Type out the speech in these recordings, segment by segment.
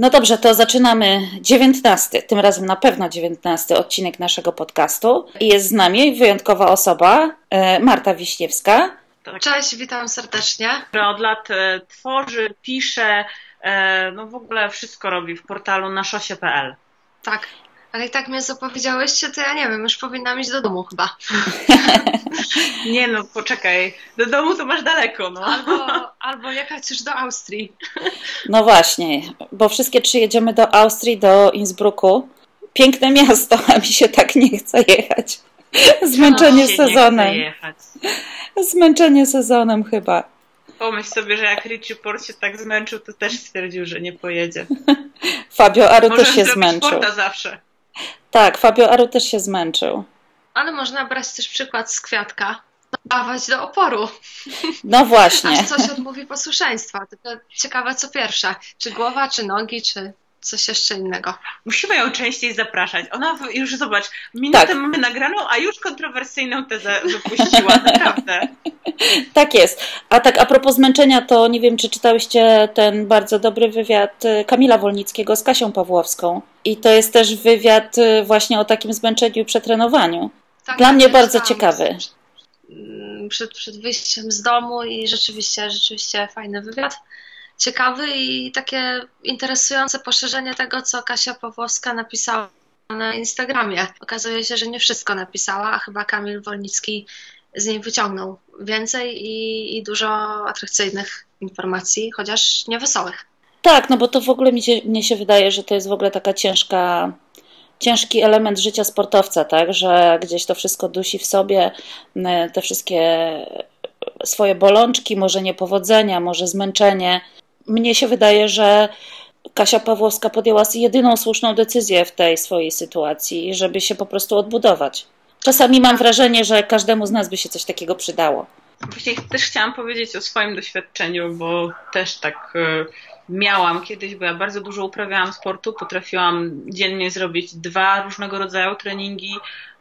No dobrze, to zaczynamy 19, tym razem na pewno 19 odcinek naszego podcastu. Jest z nami wyjątkowa osoba, e, Marta Wiśniewska. Tak. Cześć, witam serdecznie. Od lat e, tworzy, pisze, e, no w ogóle wszystko robi w portalu naszosie.pl. Tak, ale i tak mnie zapowiedziałyście, to ja nie wiem, już powinnam iść do domu chyba. nie no, poczekaj, do domu to masz daleko, no. Albo, albo jechać już do Austrii. No właśnie, bo wszystkie trzy jedziemy do Austrii, do Innsbrucku. Piękne miasto, a mi się tak nie chce jechać. Zmęczenie no, sezonem. Zmęczenie sezonem chyba. Pomyśl sobie, że jak Richie Port się tak zmęczył, to też stwierdził, że nie pojedzie. Fabio Aru też się zmęczył. Porta zawsze. Tak, Fabio Aru też się zmęczył. Ale można brać też przykład z kwiatka. Dawać do oporu. No właśnie. Aż coś odmówi posłuszeństwa. Tylko ciekawe co pierwsze. Czy głowa, czy nogi, czy coś jeszcze innego. Musimy ją częściej zapraszać. Ona już, zobacz, minutę tak. mamy nagraną, a już kontrowersyjną tezę wypuściła, naprawdę. Tak jest. A tak a propos zmęczenia, to nie wiem, czy czytałyście ten bardzo dobry wywiad Kamila Wolnickiego z Kasią Pawłowską. I to jest też wywiad y, właśnie o takim zmęczeniu i przetrenowaniu. Tak, Dla tak, mnie bardzo ciekawy. Przed, przed wyjściem z domu i rzeczywiście, rzeczywiście fajny wywiad ciekawy i takie interesujące poszerzenie tego, co Kasia Pawłowska napisała na Instagramie. Okazuje się, że nie wszystko napisała, a chyba Kamil Wolnicki z niej wyciągnął więcej i, i dużo atrakcyjnych informacji, chociaż niewesołych. Tak, no bo to w ogóle mi się, mnie się wydaje, że to jest w ogóle taka ciężka, ciężki element życia sportowca, tak, że gdzieś to wszystko dusi w sobie, te wszystkie swoje bolączki, może niepowodzenia, może zmęczenie, mnie się wydaje, że Kasia Pawłowska podjęła jedyną słuszną decyzję w tej swojej sytuacji, żeby się po prostu odbudować. Czasami mam wrażenie, że każdemu z nas by się coś takiego przydało. Właśnie też chciałam powiedzieć o swoim doświadczeniu, bo też tak e, miałam kiedyś, bo ja bardzo dużo uprawiałam sportu, potrafiłam dziennie zrobić dwa różnego rodzaju treningi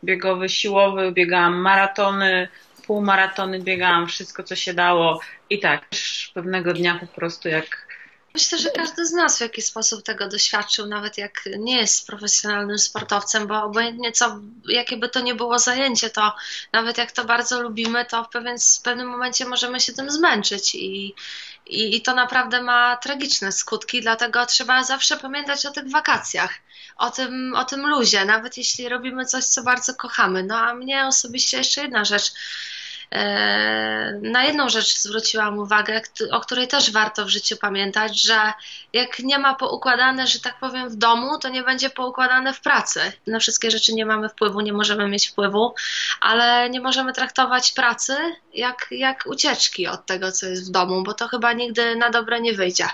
biegowy, siłowy, biegałam maratony, półmaratony biegałam, wszystko co się dało i tak, pewnego dnia po prostu jak Myślę, że każdy z nas w jakiś sposób tego doświadczył, nawet jak nie jest profesjonalnym sportowcem, bo obojętnie co, jakie by to nie było zajęcie, to nawet jak to bardzo lubimy, to w, pewien, w pewnym momencie możemy się tym zmęczyć i, i, i to naprawdę ma tragiczne skutki, dlatego trzeba zawsze pamiętać o tych wakacjach, o tym, o tym luzie, nawet jeśli robimy coś, co bardzo kochamy. No a mnie osobiście jeszcze jedna rzecz na jedną rzecz zwróciłam uwagę, o której też warto w życiu pamiętać, że jak nie ma poukładane, że tak powiem, w domu, to nie będzie poukładane w pracy. Na wszystkie rzeczy nie mamy wpływu, nie możemy mieć wpływu, ale nie możemy traktować pracy jak, jak ucieczki od tego, co jest w domu, bo to chyba nigdy na dobre nie wyjdzie.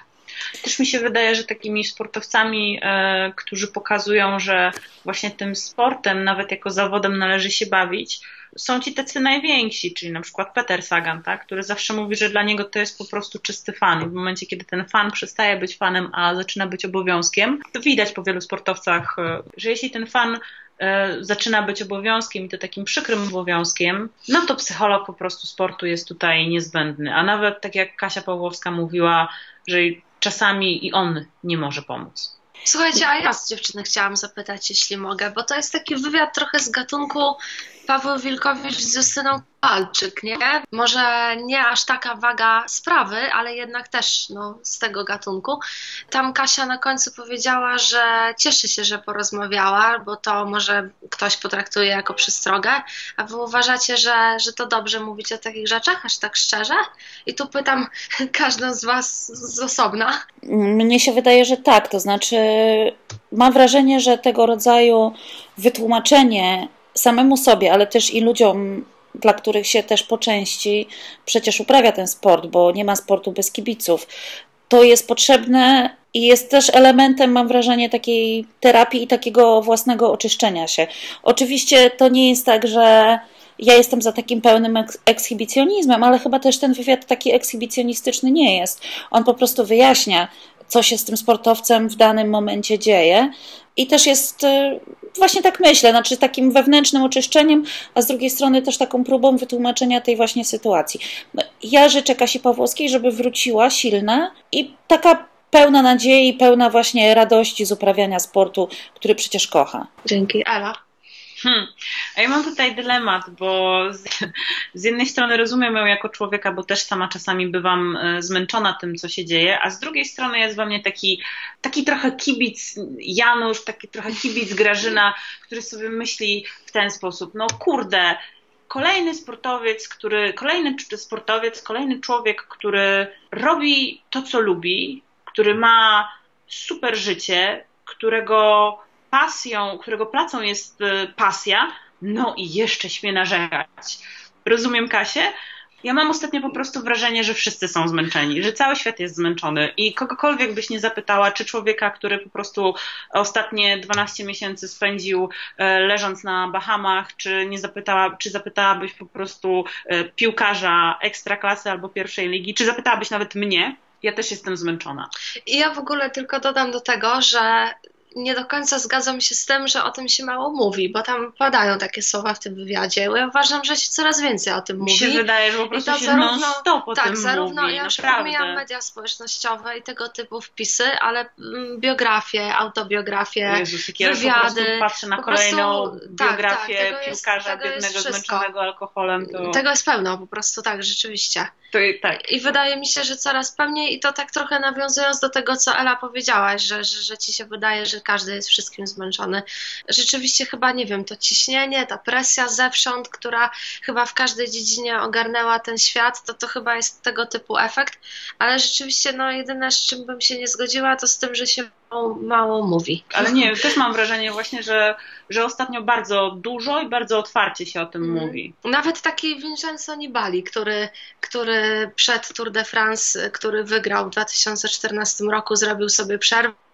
Też mi się wydaje, że takimi sportowcami, e, którzy pokazują, że właśnie tym sportem, nawet jako zawodem, należy się bawić, są ci tacy najwięksi, czyli na przykład Peter Sagan, tak, który zawsze mówi, że dla niego to jest po prostu czysty fan. I w momencie, kiedy ten fan przestaje być fanem, a zaczyna być obowiązkiem, to widać po wielu sportowcach, e, że jeśli ten fan e, zaczyna być obowiązkiem i to takim przykrym obowiązkiem, no to psycholog po prostu sportu jest tutaj niezbędny. A nawet tak jak Kasia Pawłowska mówiła, że czasami i on nie może pomóc. Słuchajcie, a ja z dziewczyny chciałam zapytać, jeśli mogę, bo to jest taki wywiad trochę z gatunku Paweł Wilkowicz z Justyną Kowalczyk, nie? Może nie aż taka waga sprawy, ale jednak też no, z tego gatunku. Tam Kasia na końcu powiedziała, że cieszy się, że porozmawiała, bo to może ktoś potraktuje jako przestrogę, a wy uważacie, że, że to dobrze mówić o takich rzeczach, aż tak szczerze? I tu pytam każdą z was z osobna. Mnie się wydaje, że tak, to znaczy mam wrażenie, że tego rodzaju wytłumaczenie samemu sobie, ale też i ludziom, dla których się też po części przecież uprawia ten sport, bo nie ma sportu bez kibiców. To jest potrzebne i jest też elementem, mam wrażenie, takiej terapii i takiego własnego oczyszczenia się. Oczywiście to nie jest tak, że ja jestem za takim pełnym ekshibicjonizmem, ale chyba też ten wywiad taki ekshibicjonistyczny nie jest. On po prostu wyjaśnia, co się z tym sportowcem w danym momencie dzieje. I też jest, y, właśnie tak myślę, znaczy takim wewnętrznym oczyszczeniem, a z drugiej strony też taką próbą wytłumaczenia tej właśnie sytuacji. Ja życzę Kasi Pawłowskiej, żeby wróciła silna i taka pełna nadziei, pełna właśnie radości z uprawiania sportu, który przecież kocha. Dzięki, Ela. Hmm. A ja mam tutaj dylemat, bo z, z, jednej strony rozumiem ją jako człowieka, bo też sama czasami bywam e, zmęczona tym, co się dzieje, a z drugiej strony jest we mnie taki, taki trochę kibic Janusz, taki trochę kibic Grażyna, który sobie myśli w ten sposób, no kurde, kolejny sportowiec, który, kolejny sportowiec, kolejny człowiek, który robi to, co lubi, który ma super życie, którego pasją, którego pracą jest y, pasja, no i jeszcze śmie narzekać. Rozumiem Kasię? Ja mam ostatnio po prostu wrażenie, że wszyscy są zmęczeni, że cały świat jest zmęczony i kogokolwiek byś nie zapytała, czy człowieka, który po prostu ostatnie 12 miesięcy spędził e, leżąc na Bahamach, czy nie zapytała, czy zapytałabyś po prostu e, piłkarza ekstraklasy albo pierwszej ligi, czy zapytałabyś nawet mnie, ja też jestem zmęczona. I ja w ogóle tylko dodam do tego, że nie do końca zgadzam się z tym, że o tym się mało mówi, bo tam padają takie słowa w tym wywiadzie. Ja uważam, że się coraz więcej o tym mówi. Mi się wydaje, że po prostu to się zarówno, o tak, tym zarówno, mówi, ja już pomijam media społecznościowe i tego typu wpisy, ale mm, biografie, autobiografie, Jezus, wywiady. Ja patrzę na kolejną prostu, biografię tak, tak, piłkarza jest, biednego, zmęczonego alkoholem. To... Tego jest pełno po prostu, tak, rzeczywiście. To, tak. I wydaje mi się, że coraz pewniej i to tak trochę nawiązując do tego, co Ela powiedziałaś, że, że, że ci się wydaje, że każdy jest wszystkim zmęczony. Rzeczywiście chyba, nie wiem, to ciśnienie, ta presja zewsząd, która chyba w każdej dziedzinie ogarnęła ten świat, to to chyba jest tego typu efekt, ale rzeczywiście no jedyne z czym bym się nie zgodziła to z tym, że się mało mówi. Ale nie, też mam wrażenie właśnie, że, że ostatnio bardzo dużo i bardzo otwarcie się o tym mm. mówi. Nawet taki Vincenzo Nibali, który, który przed Tour de France, który wygrał w 2014 roku, zrobił sobie przerwę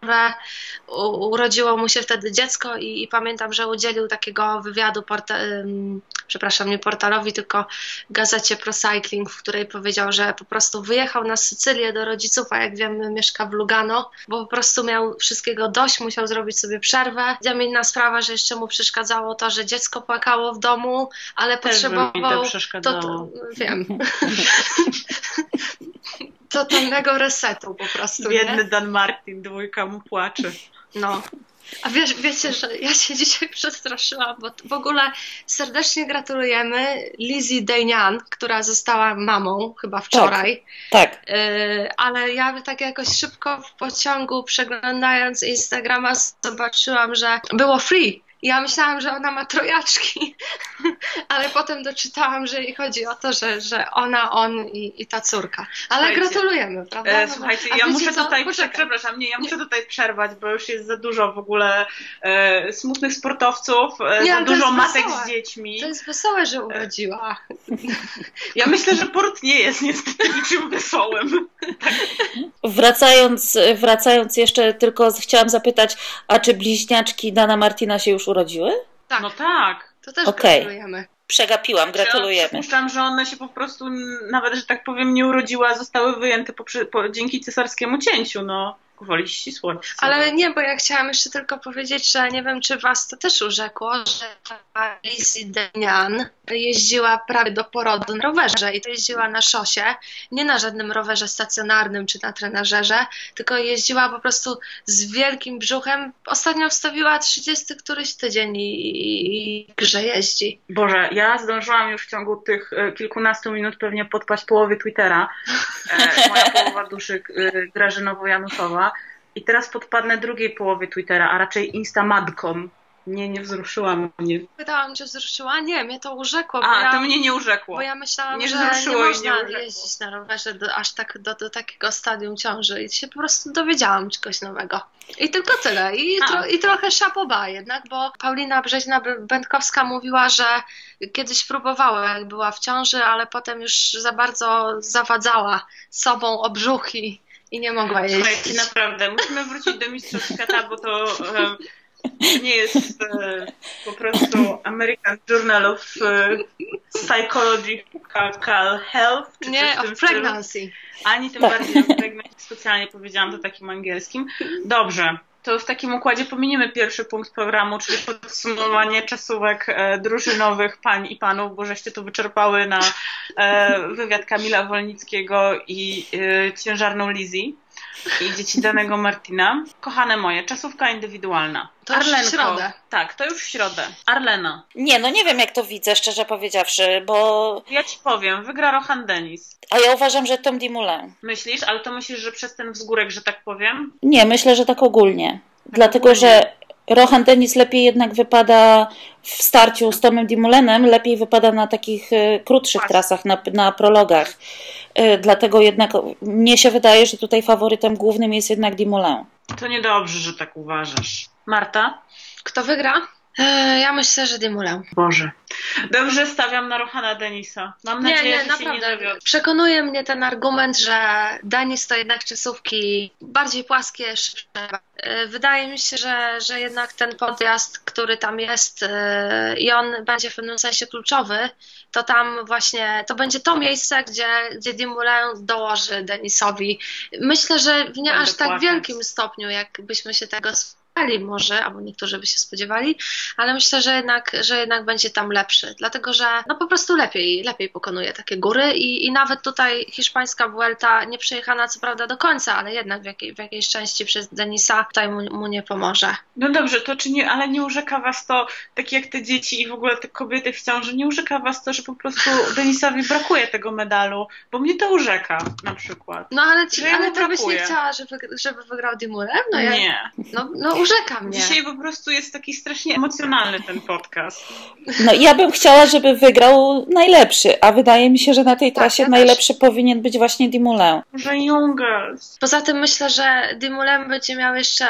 urodziło mu się wtedy dziecko i, i pamiętam, że udzielił takiego wywiadu porta, przepraszam, nie portalowi, tylko gazecie Pro Cycling, w której powiedział, że po prostu wyjechał na Sycylię do rodziców, a jak wiemy mieszka w Lugano, bo po prostu miał wszystkiego dość, musiał zrobić sobie przerwę. Tam inna sprawa, że jeszcze mu przeszkadzało to, że dziecko płakało w domu, ale Też potrzebował... To, to, wiem. totalnego resetu po prostu. Biedny nie? Dan Martin, dwójka mu płacze. No. A wiesz, wiecie, że ja się dzisiaj przestraszyłam, bo w ogóle serdecznie gratulujemy Lizzie Dejnian, która została mamą chyba wczoraj. Tak. tak. ale ja tak jakoś szybko w pociągu przeglądając Instagrama zobaczyłam, że było free ja myślałam, że ona ma trojaczki, ale potem doczytałam, że jej chodzi o to, że, że ona, on i, i ta córka. Ale słuchajcie, gratulujemy, prawda? E, no słuchajcie, ja muszę co? tutaj, Poczekaj. przepraszam, nie, ja muszę tutaj przerwać, bo już jest za dużo w ogóle e, smutnych sportowców, e, nie, za dużo matek wesołe. z dziećmi. To jest wesołe, że urodziła. Ja myślę, że port nie jest niestety niczym wesołym. Wracając, wracając jeszcze, tylko chciałam zapytać, a czy bliźniaczki Dana Martina się już urodziły? Tak. No tak. To też okay. gratulujemy. Przegapiłam, gratulujemy. Ja przypuszczam, że one się po prostu nawet, że tak powiem, nie urodziły, a zostały wyjęte po, po, dzięki cesarskiemu cięciu. No woli ścisłość. Ale nie, bo ja chciałam jeszcze tylko powiedzieć, że nie wiem, czy was to też urzekło, że ta Lizzie Denian jeździła prawie do porodu na rowerze i to jeździła na szosie, nie na żadnym rowerze stacjonarnym czy na trenażerze, tylko jeździła po prostu z wielkim brzuchem. Ostatnio wstawiła 30 któryś tydzień i, i, grze jeździ. Boże, ja zdążyłam już w ciągu tych e, kilkunastu minut pewnie podpaść połowy Twittera. E, moja połowa duszy e, Grażynowo-Januszowa. I teraz podpadnę drugiej połowie Twittera, a raczej Instamadkom. Nie, nie wzruszyła mnie. Pytałam, czy wzruszyła? Nie, mnie to urzekło. A, ja, to mnie nie urzekło. Bo ja myślałam, nie że nie można nie jeździć na rowerze do, aż tak do, do takiego stadium ciąży i się po prostu dowiedziałam czegoś nowego. I tylko tyle. I, tro, i trochę szapoba jednak, bo Paulina Brzeźna-Będkowska mówiła, że kiedyś próbowała, jak była w ciąży, ale potem już za bardzo zawadzała sobą o brzuch i, i nie mogła jeździć. Słuchajcie, naprawdę, musimy wrócić do Mistrzostw Świata, bo to e, nie jest e, po prostu American Journal of e, Psychological Health. Czy nie, of pregnancy. Stylu. Ani tym tak. bardziej of pregnancy. Specjalnie powiedziałam to takim angielskim. Dobrze. To w takim układzie pominiemy pierwszy punkt programu, czyli podsumowanie czasówek e, drużynowych pań i panów, bo żeście to wyczerpały na e, wywiad Kamila Wolnickiego i e, ciężarną Lizzie. I dzieci danego Martina. Kochane moje, czasówka indywidualna. To już w środę. Tak, to już w środę. Arlena. Nie, no nie wiem jak to widzę, szczerze powiedziawszy, bo... Ja ci powiem, wygra Rohan Denis. A ja uważam, że Tom Dumoulin. Myślisz? Ale to myślisz, że przez ten wzgórek, że tak powiem? Nie, myślę, że tak ogólnie. Dlatego, ogólnie. że Rohan Denis lepiej jednak wypada w starciu z Tomem Dumoulineem, lepiej wypada na takich e, krótszych trasach, na, na prologach. E, Dlatego jednak mnie się wydaje, że tutaj faworytem głównym jest jednak Dumoulin. To niedobrze, że tak uważasz. Marta? Kto wygra? E, Ja myślę, że Dumoulin. Boże. Dobrze, stawiam na Rohana Denisa. Mam Nie, nadzieję, nie, że się nie naprawdę. Przekonuje mnie ten argument, że Denis to jednak czasówki bardziej płaskie, szybsze. E, Wydaje mi się, że, że jednak ten podjazd, który tam jest e, i on będzie w pewnym sensie kluczowy, to tam właśnie, to będzie to miejsce, gdzie, gdzie Dumoulin dołoży Denisowi. Myślę, że w nie Będę aż tak płakać. wielkim stopniu, jakbyśmy się tego spodziewali może, albo niektórzy by się spodziewali, ale myślę, że jednak, że jednak będzie tam lepszy, dlatego że no po prostu lepiej, lepiej pokonuje takie góry i, i nawet tutaj hiszpańska Vuelta nie przejechana co prawda do końca, ale jednak w, jakiej, w jakiejś części przez Denisa tutaj mu, mu nie pomoże. No dobrze, to czy nie, ale nie urzeka was to, tak jak te dzieci i w ogóle te kobiety w ciąży, nie urzeka was to, że po prostu Denisowi brakuje tego medalu, bo mnie to urzeka na przykład. No ale, ci, ale to byś nie chciała, żeby, żeby wygrał Dimurem? No, ja, nie. no, no urzeka mnie. Dzisiaj po prostu jest taki strasznie emocjonalny ten podcast. No ja bym chciała, żeby wygrał najlepszy, a wydaje mi się, że na tej Tak, trasie ja też. najlepszy powinien być właśnie Dumoulin. Że Jungels. Poza tym myślę, że Dumoulin będzie miał jeszcze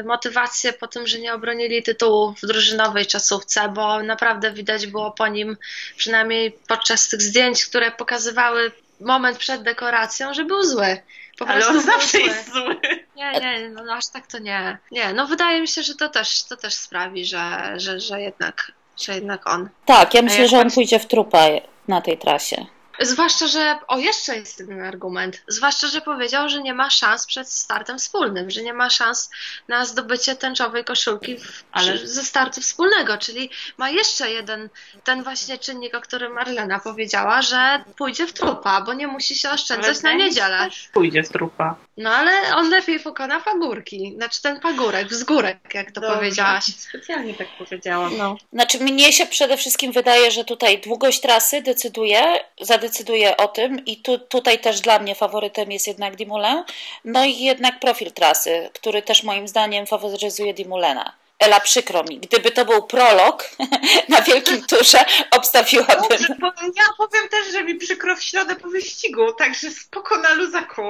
y, motywację po tym, że nie obronili tytułu w drużynowej czasówce, bo naprawdę widać było po nim, przynajmniej podczas tych zdjęć, które pokazywały moment przed dekoracją, że był zły. Po Ale prostu on zawsze zły. jest zły. Nie, nie, no, no aż tak to nie. Nie, no wydaje mi się, że to też, to też sprawi, że, że, że, jednak, że jednak on. Tak, ja myślę, że on pójdzie w trupa na tej trasie. Zwłaszcza, że. O, jeszcze jest jeden argument. Zwłaszcza, że powiedział, że nie ma szans przed startem wspólnym, że nie ma szans na zdobycie tęczowej koszulki w, Ale- przy, ze startu wspólnego. Czyli ma jeszcze jeden, ten właśnie czynnik, o którym Marlena powiedziała, że pójdzie w trupa, bo nie musi się oszczędzać Ale na niedzielę. też Pójdzie w trupa. No ale on lepiej pokona pagórki. Znaczy ten pagórek, wzgórek, jak to Dobrze. powiedziałaś. Specjalnie tak powiedziałam. No. Znaczy, mnie się przede wszystkim wydaje, że tutaj długość trasy decyduje, zadecyduje o tym i tu, tutaj też dla mnie faworytem jest jednak Dumoulin, no i jednak profil trasy, który też moim zdaniem faworyzuje Dumoulina. Ela, przykro mi, gdyby to był prolog na Wielkim Turze, obstawiłabym. Dobrze, ja powiem też, że mi przykro w środę po wyścigu, także spoko na luzaku.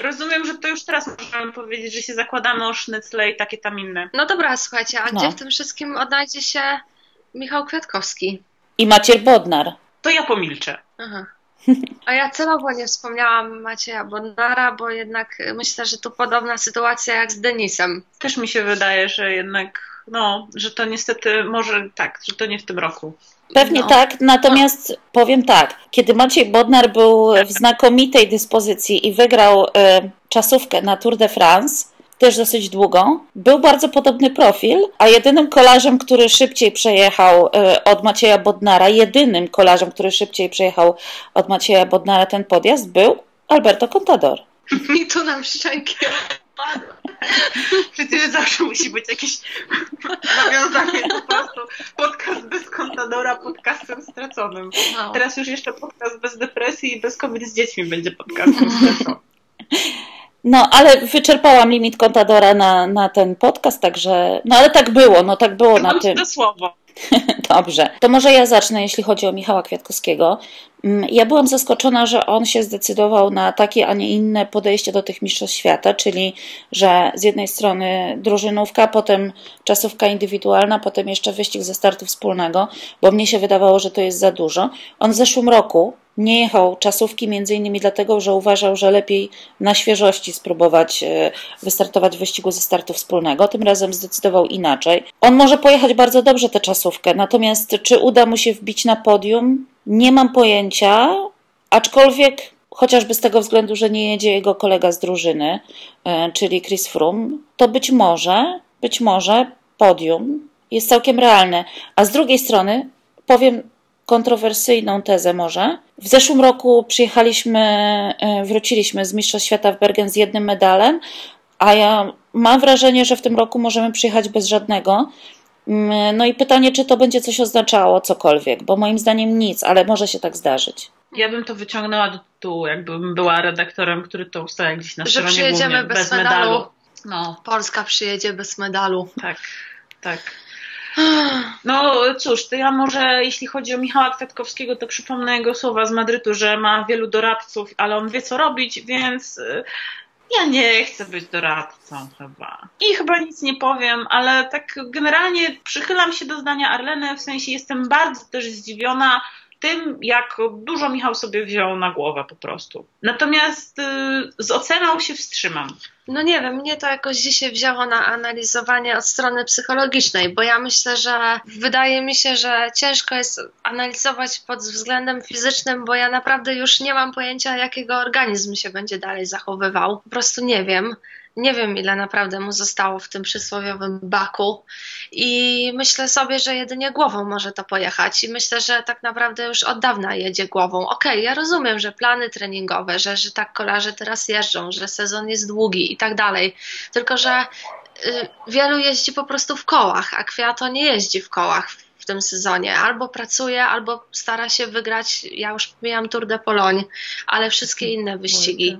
Rozumiem, że to już teraz możemy powiedzieć, że się zakładamy o sznycle i takie tam inne. no dobra, słuchajcie, a No. gdzie w tym wszystkim odnajdzie się Michał Kwiatkowski? I Maciej Bodnar. To ja pomilczę. Aha. A ja celowo nie wspomniałam Macieja Bodnara, bo jednak myślę, że tu podobna sytuacja jak z Denisem. Też mi się wydaje, że jednak, no, że to niestety może tak, że to nie w tym roku. Pewnie No. tak, natomiast powiem tak, kiedy Maciej Bodnar był w znakomitej dyspozycji i wygrał e, czasówkę na Tour de France, też dosyć długą, był bardzo podobny profil, a jedynym kolarzem, który szybciej przejechał e, od Macieja Bodnara, jedynym kolarzem, który szybciej przejechał od Macieja Bodnara ten podjazd był Alberto Contador. I tu nam szczęki odpadły. Przecież zawsze musi być jakieś nawiązanie po prostu. Podcast bez kontadora, podcastem straconym. No. Teraz już jeszcze podcast bez depresji i bez kobiet z dziećmi będzie podcastem straconym. No, ale wyczerpałam limit Contadora na, na ten podcast, także, no ale tak było, no tak było na Mam ci tym. to słowo. Dobrze, to może ja zacznę, jeśli chodzi o Michała Kwiatkowskiego. Mm, Ja byłam zaskoczona, że on się zdecydował na takie, a nie inne podejście do tych mistrzostw świata, czyli że z jednej strony drużynówka, potem czasówka indywidualna, potem jeszcze wyścig ze startu wspólnego, bo mnie się wydawało, że to jest za dużo. On w zeszłym roku nie jechał czasówki między innymi dlatego, że uważał, że lepiej na świeżości spróbować e, wystartować w wyścigu ze startu wspólnego. Tym razem zdecydował inaczej. On może pojechać bardzo dobrze tę czasówkę, natomiast czy uda mu się wbić na podium? Nie mam pojęcia, aczkolwiek chociażby z tego względu, że nie jedzie jego kolega z drużyny, e, czyli Chris Froome, to być może, być może podium jest całkiem realne. A z drugiej strony powiem kontrowersyjną tezę może. W zeszłym roku przyjechaliśmy, e, wróciliśmy z Mistrzostw Świata w Bergen z jednym medalem, a ja mam wrażenie, że w tym roku możemy przyjechać bez żadnego. Mm, no i pytanie, czy to będzie coś oznaczało, cokolwiek, bo moim zdaniem nic, ale może się tak zdarzyć. Ja bym to wyciągnęła do tytułu, jakbym była redaktorem, który to ustala gdzieś na Że przyjedziemy głównie, bez bez medalu. medalu. No, Polska przyjedzie bez medalu. tak, tak. No cóż, to ja może jeśli chodzi o Michała Kwiatkowskiego, to przypomnę jego słowa z Madrytu, że ma wielu doradców, ale on wie co robić, więc y, ja nie chcę być doradcą chyba. I chyba nic nie powiem, ale tak generalnie przychylam się do zdania Arleny, w sensie jestem bardzo też zdziwiona tym, jak dużo Michał sobie wziął na głowę po prostu. Natomiast y, z oceną się wstrzymam. No nie wiem, mnie to jakoś dzisiaj wzięło na analizowanie od strony psychologicznej, bo ja myślę, że wydaje mi się, że ciężko jest analizować pod względem fizycznym, bo ja naprawdę już nie mam pojęcia, jakiego organizm się będzie dalej zachowywał. Po prostu nie wiem. Nie wiem, ile naprawdę mu zostało w tym przysłowiowym baku. I myślę sobie, że jedynie głową może to pojechać. I myślę, że tak naprawdę już od dawna jedzie głową. Okej, ja rozumiem, że plany treningowe, że, że tak kolarze teraz jeżdżą, że sezon jest długi i tak dalej. Tylko, że y, wielu jeździ po prostu w kołach, a Kwiato nie jeździ w kołach w tym sezonie. Albo pracuje, albo stara się wygrać. Ja już pomijam Tour de Pologne, ale wszystkie inne wyścigi.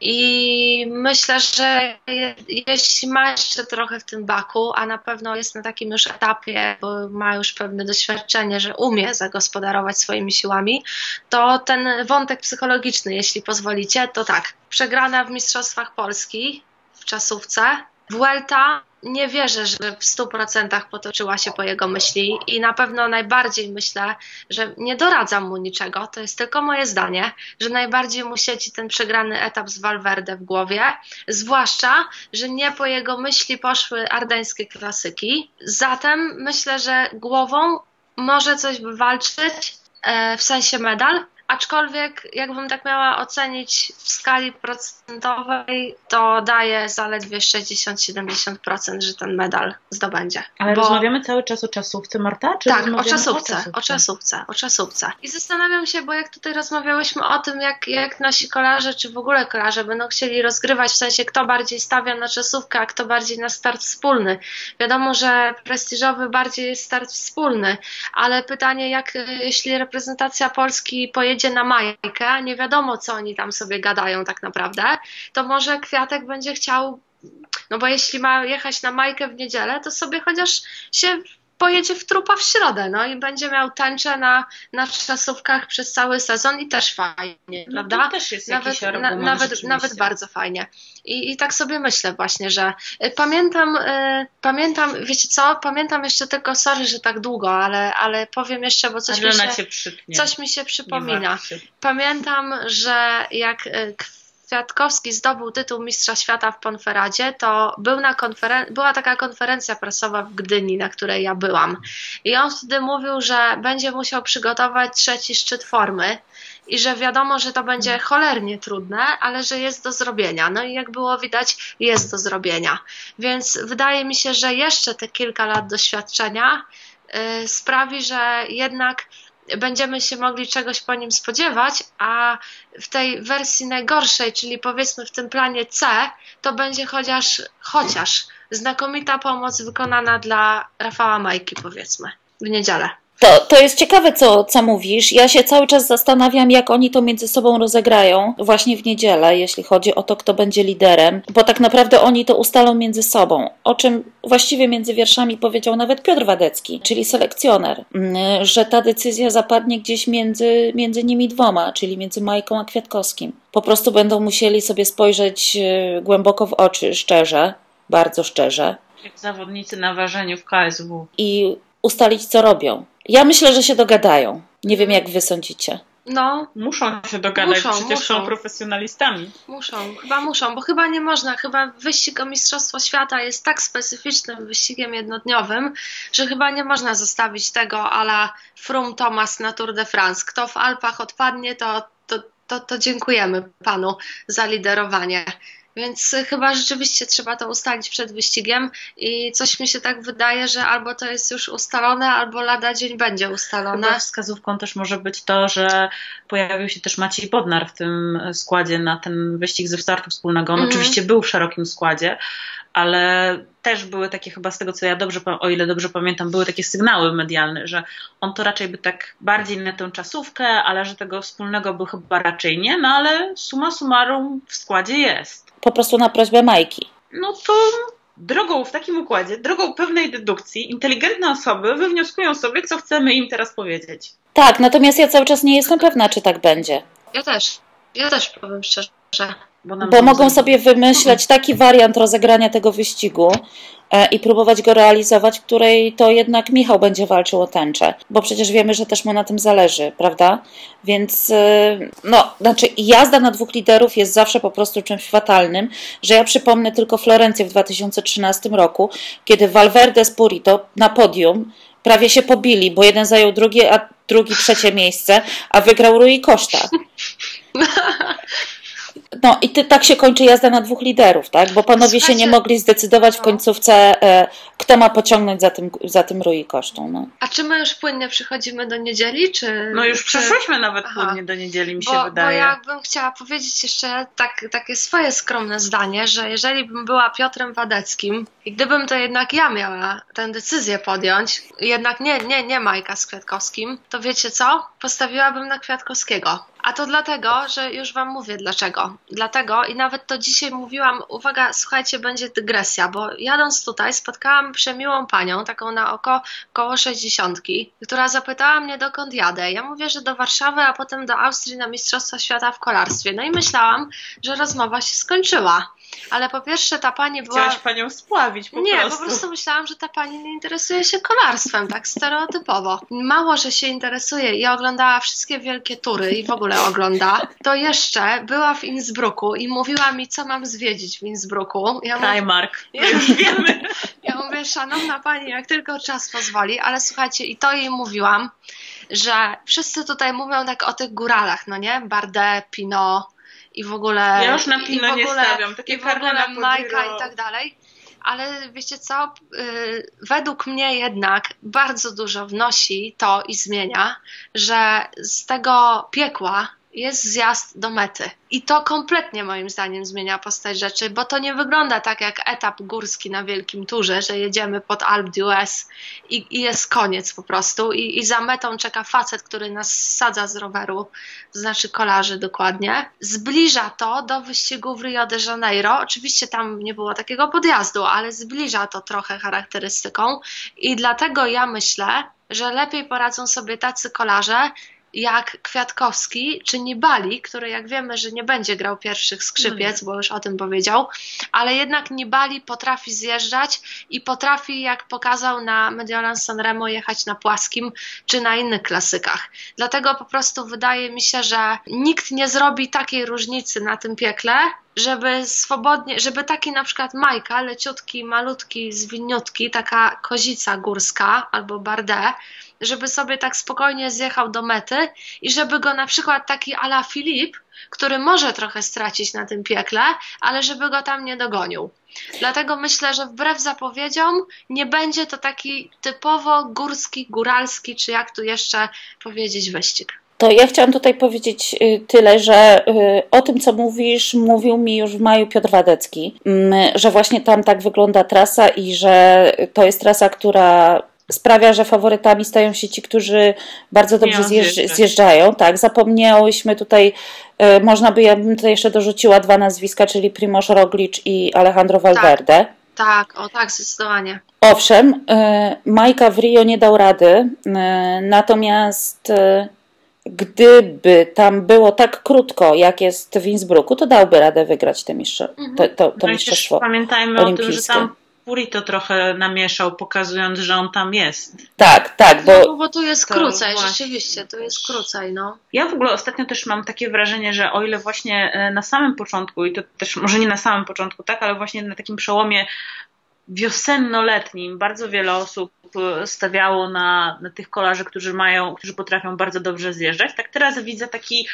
I myślę, że je, jeśli ma jeszcze trochę w tym baku, a na pewno jest na takim już etapie, bo ma już pewne doświadczenie, że umie zagospodarować swoimi siłami, to ten wątek psychologiczny, jeśli pozwolicie, to tak. Przegrana w Mistrzostwach Polski w czasówce, Vuelta nie wierzę, że w 100% potoczyła się po jego myśli i na pewno najbardziej myślę, że nie doradzam mu niczego, to jest tylko moje zdanie, że najbardziej mu siedzi ten przegrany etap z Valverde w głowie, zwłaszcza, że nie po jego myśli poszły ardeńskie klasyki. Zatem myślę, że głową może coś by walczyć, e, w sensie medal, aczkolwiek jakbym tak miała ocenić w skali procentowej, to daje zaledwie 60-70%, że ten medal zdobędzie. Ale Bo- rozmawiamy cały czas o czasówce, Marta? Czy tak, o rozmawiamy czasówce, o czasówce, o czasówce. I zastanawiam się, bo jak tutaj rozmawiałyśmy o tym, jak, jak nasi kolarze, czy w ogóle kolarze będą chcieli rozgrywać, w sensie kto bardziej stawia na czasówkę, a kto bardziej na start wspólny. Wiadomo, że prestiżowy bardziej jest start wspólny, ale pytanie, jak jeśli reprezentacja Polski pojedzie na Majkę, nie wiadomo, co oni tam sobie gadają tak naprawdę, to może Kwiatek będzie chciał no bo jeśli ma jechać na Majkę w niedzielę, to sobie chociaż się pojedzie w trupa w środę, no i będzie miał tęczę na, na czasówkach przez cały sezon i też fajnie, No, prawda? to też jest Nawet, jakiś na, argument nawet, nawet bardzo fajnie. I, I tak sobie myślę właśnie, że y, pamiętam, y, pamiętam, wiecie co, pamiętam jeszcze tylko, sorry, że tak długo, ale, ale powiem jeszcze, bo coś mi się, coś mi się przypomina. Pamiętam, że jak y, Kwiatkowski zdobył tytuł Mistrza Świata w Ponferadzie, to był na konferen- była taka konferencja prasowa w Gdyni, na której ja byłam. I on wtedy mówił, że będzie musiał przygotować trzeci szczyt formy i że wiadomo, że to będzie cholernie trudne, ale że jest do zrobienia. No i jak było widać, jest do zrobienia. Więc wydaje mi się, że jeszcze te kilka lat doświadczenia y, sprawi, że jednak będziemy się mogli czegoś po nim spodziewać, a w tej wersji najgorszej, czyli powiedzmy w tym planie C, to będzie chociaż, chociaż znakomita pomoc wykonana dla Rafała Majki, powiedzmy, w niedzielę. To, to jest ciekawe, co, co mówisz. Ja się cały czas zastanawiam, jak oni to między sobą rozegrają właśnie w niedzielę, jeśli chodzi o to, kto będzie liderem, bo tak naprawdę oni to ustalą między sobą, o czym właściwie między wierszami powiedział nawet Piotr Wadecki, czyli selekcjoner, mm, że ta decyzja zapadnie gdzieś między, między nimi dwoma, czyli między Majką a Kwiatkowskim. Po prostu będą musieli sobie spojrzeć e, głęboko w oczy, szczerze, bardzo szczerze, Jak zawodnicy na ważeniu w KSW. i ustalić, co robią. Ja myślę, że się dogadają. Nie wiem, jak wy sądzicie. No, Muszą się dogadać, Muszą, przecież muszą. są profesjonalistami. Muszą, chyba muszą, bo chyba nie można, chyba wyścig o Mistrzostwo Świata jest tak specyficznym wyścigiem jednodniowym, że chyba nie można zostawić tego ala Frum Thomas na Tour de France. Kto w Alpach odpadnie, to, to, to, to dziękujemy panu za liderowanie. Więc chyba rzeczywiście trzeba to ustalić przed wyścigiem i coś mi się tak wydaje, że albo to jest już ustalone, albo lada dzień będzie ustalone. Chyba wskazówką też może być to, że pojawił się też Maciej Bodnar w tym składzie na ten wyścig ze startu wspólnego. On mm. oczywiście był w szerokim składzie, ale też były takie chyba z tego, co ja dobrze, o ile dobrze pamiętam, były takie sygnały medialne, że on to raczej by tak bardziej na tę czasówkę, ale że tego wspólnego by chyba raczej nie, no ale suma summarum w składzie jest. Po prostu na prośbę Majki. No to drogą w takim układzie, drogą pewnej dedukcji, inteligentne osoby wywnioskują sobie, co chcemy im teraz powiedzieć. Tak, natomiast ja cały czas nie jestem pewna, czy tak będzie. Ja też. Ja też powiem szczerze. Bo, bo mogą sobie wymyśleć taki wariant rozegrania tego wyścigu e, i próbować go realizować, w której to jednak Michał będzie walczył o tęczę, bo przecież wiemy, że też mu na tym zależy, prawda? Więc e, no, znaczy jazda na dwóch liderów jest zawsze po prostu czymś fatalnym, że ja przypomnę tylko Florencję w 2013 roku, kiedy Valverde z Purito na podium prawie się pobili, bo jeden zajął drugie, a drugi trzecie miejsce, a wygrał Rui Costa. No i ty, tak się kończy jazda na dwóch liderów, tak? Bo panowie Słuchajcie, się nie mogli zdecydować w no. końcówce, e, kto ma pociągnąć za tym, za tym Rui kosztą. No. A czy my już płynnie przychodzimy do niedzieli, czy... No już czy... przeszłyśmy nawet Aha. płynnie do niedzieli, mi się bo, wydaje. Bo ja bym chciała powiedzieć jeszcze tak, takie swoje skromne zdanie, że jeżeli bym była Piotrem Wadeckim i gdybym to jednak ja miała tę decyzję podjąć, jednak nie, nie, nie Majka z Kwiatkowskim, to wiecie co? Postawiłabym na Kwiatkowskiego. A to dlatego, że już Wam mówię dlaczego. Dlatego i nawet to dzisiaj mówiłam, uwaga, słuchajcie, będzie dygresja, bo jadąc tutaj spotkałam przemiłą panią, taką na oko koło 60, która zapytała mnie dokąd jadę. Ja mówię, że do Warszawy, a potem do Austrii na Mistrzostwa Świata w kolarstwie. No i myślałam, że rozmowa się skończyła. Ale po pierwsze ta pani była... Chciałaś panią spławić po nie, prostu. Nie, po prostu myślałam, że ta pani nie interesuje się kolarstwem, tak stereotypowo. Mało, że się interesuje i oglądała wszystkie wielkie tury i w ogóle ogląda, to jeszcze była w Innsbrucku i mówiła mi, co mam zwiedzić w Innsbrucku. Ja Primark, ja, już wiemy. Ja mówię, szanowna pani, jak tylko czas pozwoli, ale słuchajcie, i to jej mówiłam, że wszyscy tutaj mówią tak o tych góralach, no nie? Bardet, Pinot, i w ogóle. Ja już na Pino nie stawiam, takie i w ogóle Majka i tak dalej. Ale wiecie co? Yy, według mnie jednak bardzo dużo wnosi to i zmienia, że z tego piekła jest zjazd do mety. I to kompletnie moim zdaniem zmienia postać rzeczy, bo to nie wygląda tak jak etap górski na Wielkim Turze, że jedziemy pod Alpe d'Huez i, i, jest koniec po prostu I, i za metą czeka facet, który nas sadza z roweru, to znaczy kolarzy dokładnie. Zbliża to do wyścigu w Rio de Janeiro. Oczywiście tam nie było takiego podjazdu, ale zbliża to trochę charakterystyką i dlatego ja myślę, że lepiej poradzą sobie tacy kolarze, jak Kwiatkowski czy Nibali, który jak wiemy, że nie będzie grał pierwszych skrzypiec, bo już o tym powiedział, ale jednak Nibali potrafi zjeżdżać i potrafi, jak pokazał na Mediolan Sanremo, jechać na płaskim czy na innych klasykach. Dlatego po prostu wydaje mi się, że nikt nie zrobi takiej różnicy na tym piekle, żeby swobodnie, żeby taki na przykład Majka, leciutki, malutki, zwiniutki, taka kozica górska albo Bardet, żeby sobie tak spokojnie zjechał do mety i żeby go na przykład taki ala Filip, który może trochę stracić na tym piekle, ale żeby go tam nie dogonił. Dlatego myślę, że wbrew zapowiedziom nie będzie to taki typowo górski, góralski, czy jak tu jeszcze powiedzieć, wyścig. To ja chciałam tutaj powiedzieć y, tyle, że y, o tym, co mówisz, mówił mi już w maju Piotr Wadecki, mm, że właśnie tam tak wygląda trasa i że to jest trasa, która sprawia, że faworytami stają się ci, którzy bardzo dobrze zjeżdż, zjeżdżają. Tak, zapomniałyśmy tutaj, y, można by, ja bym tutaj jeszcze dorzuciła dwa nazwiska, czyli Primoz Roglic i Alejandro Valverde. Tak. Tak, o tak, zdecydowanie. Owszem, y, Majka w Rio nie dał rady, y, natomiast gdyby tam było tak krótko, jak jest w Innsbrucku, to dałby radę wygrać te mistrze, mhm. to, to, to no mistrzostwo Pamiętajmy o tym, że tam Puri to trochę namieszał, pokazując, że on tam jest. Tak, tak. Bo, no, bo tu jest krócej, rzeczywiście, tu jest krócej, no. Ja w ogóle ostatnio też mam takie wrażenie, że o ile właśnie e, na samym początku, i to też może nie na samym początku, tak, ale właśnie na takim przełomie wiosenno-letnim bardzo wiele osób e, stawiało na, na tych kolarzy, którzy mają, którzy potrafią bardzo dobrze zjeżdżać. Tak teraz widzę taki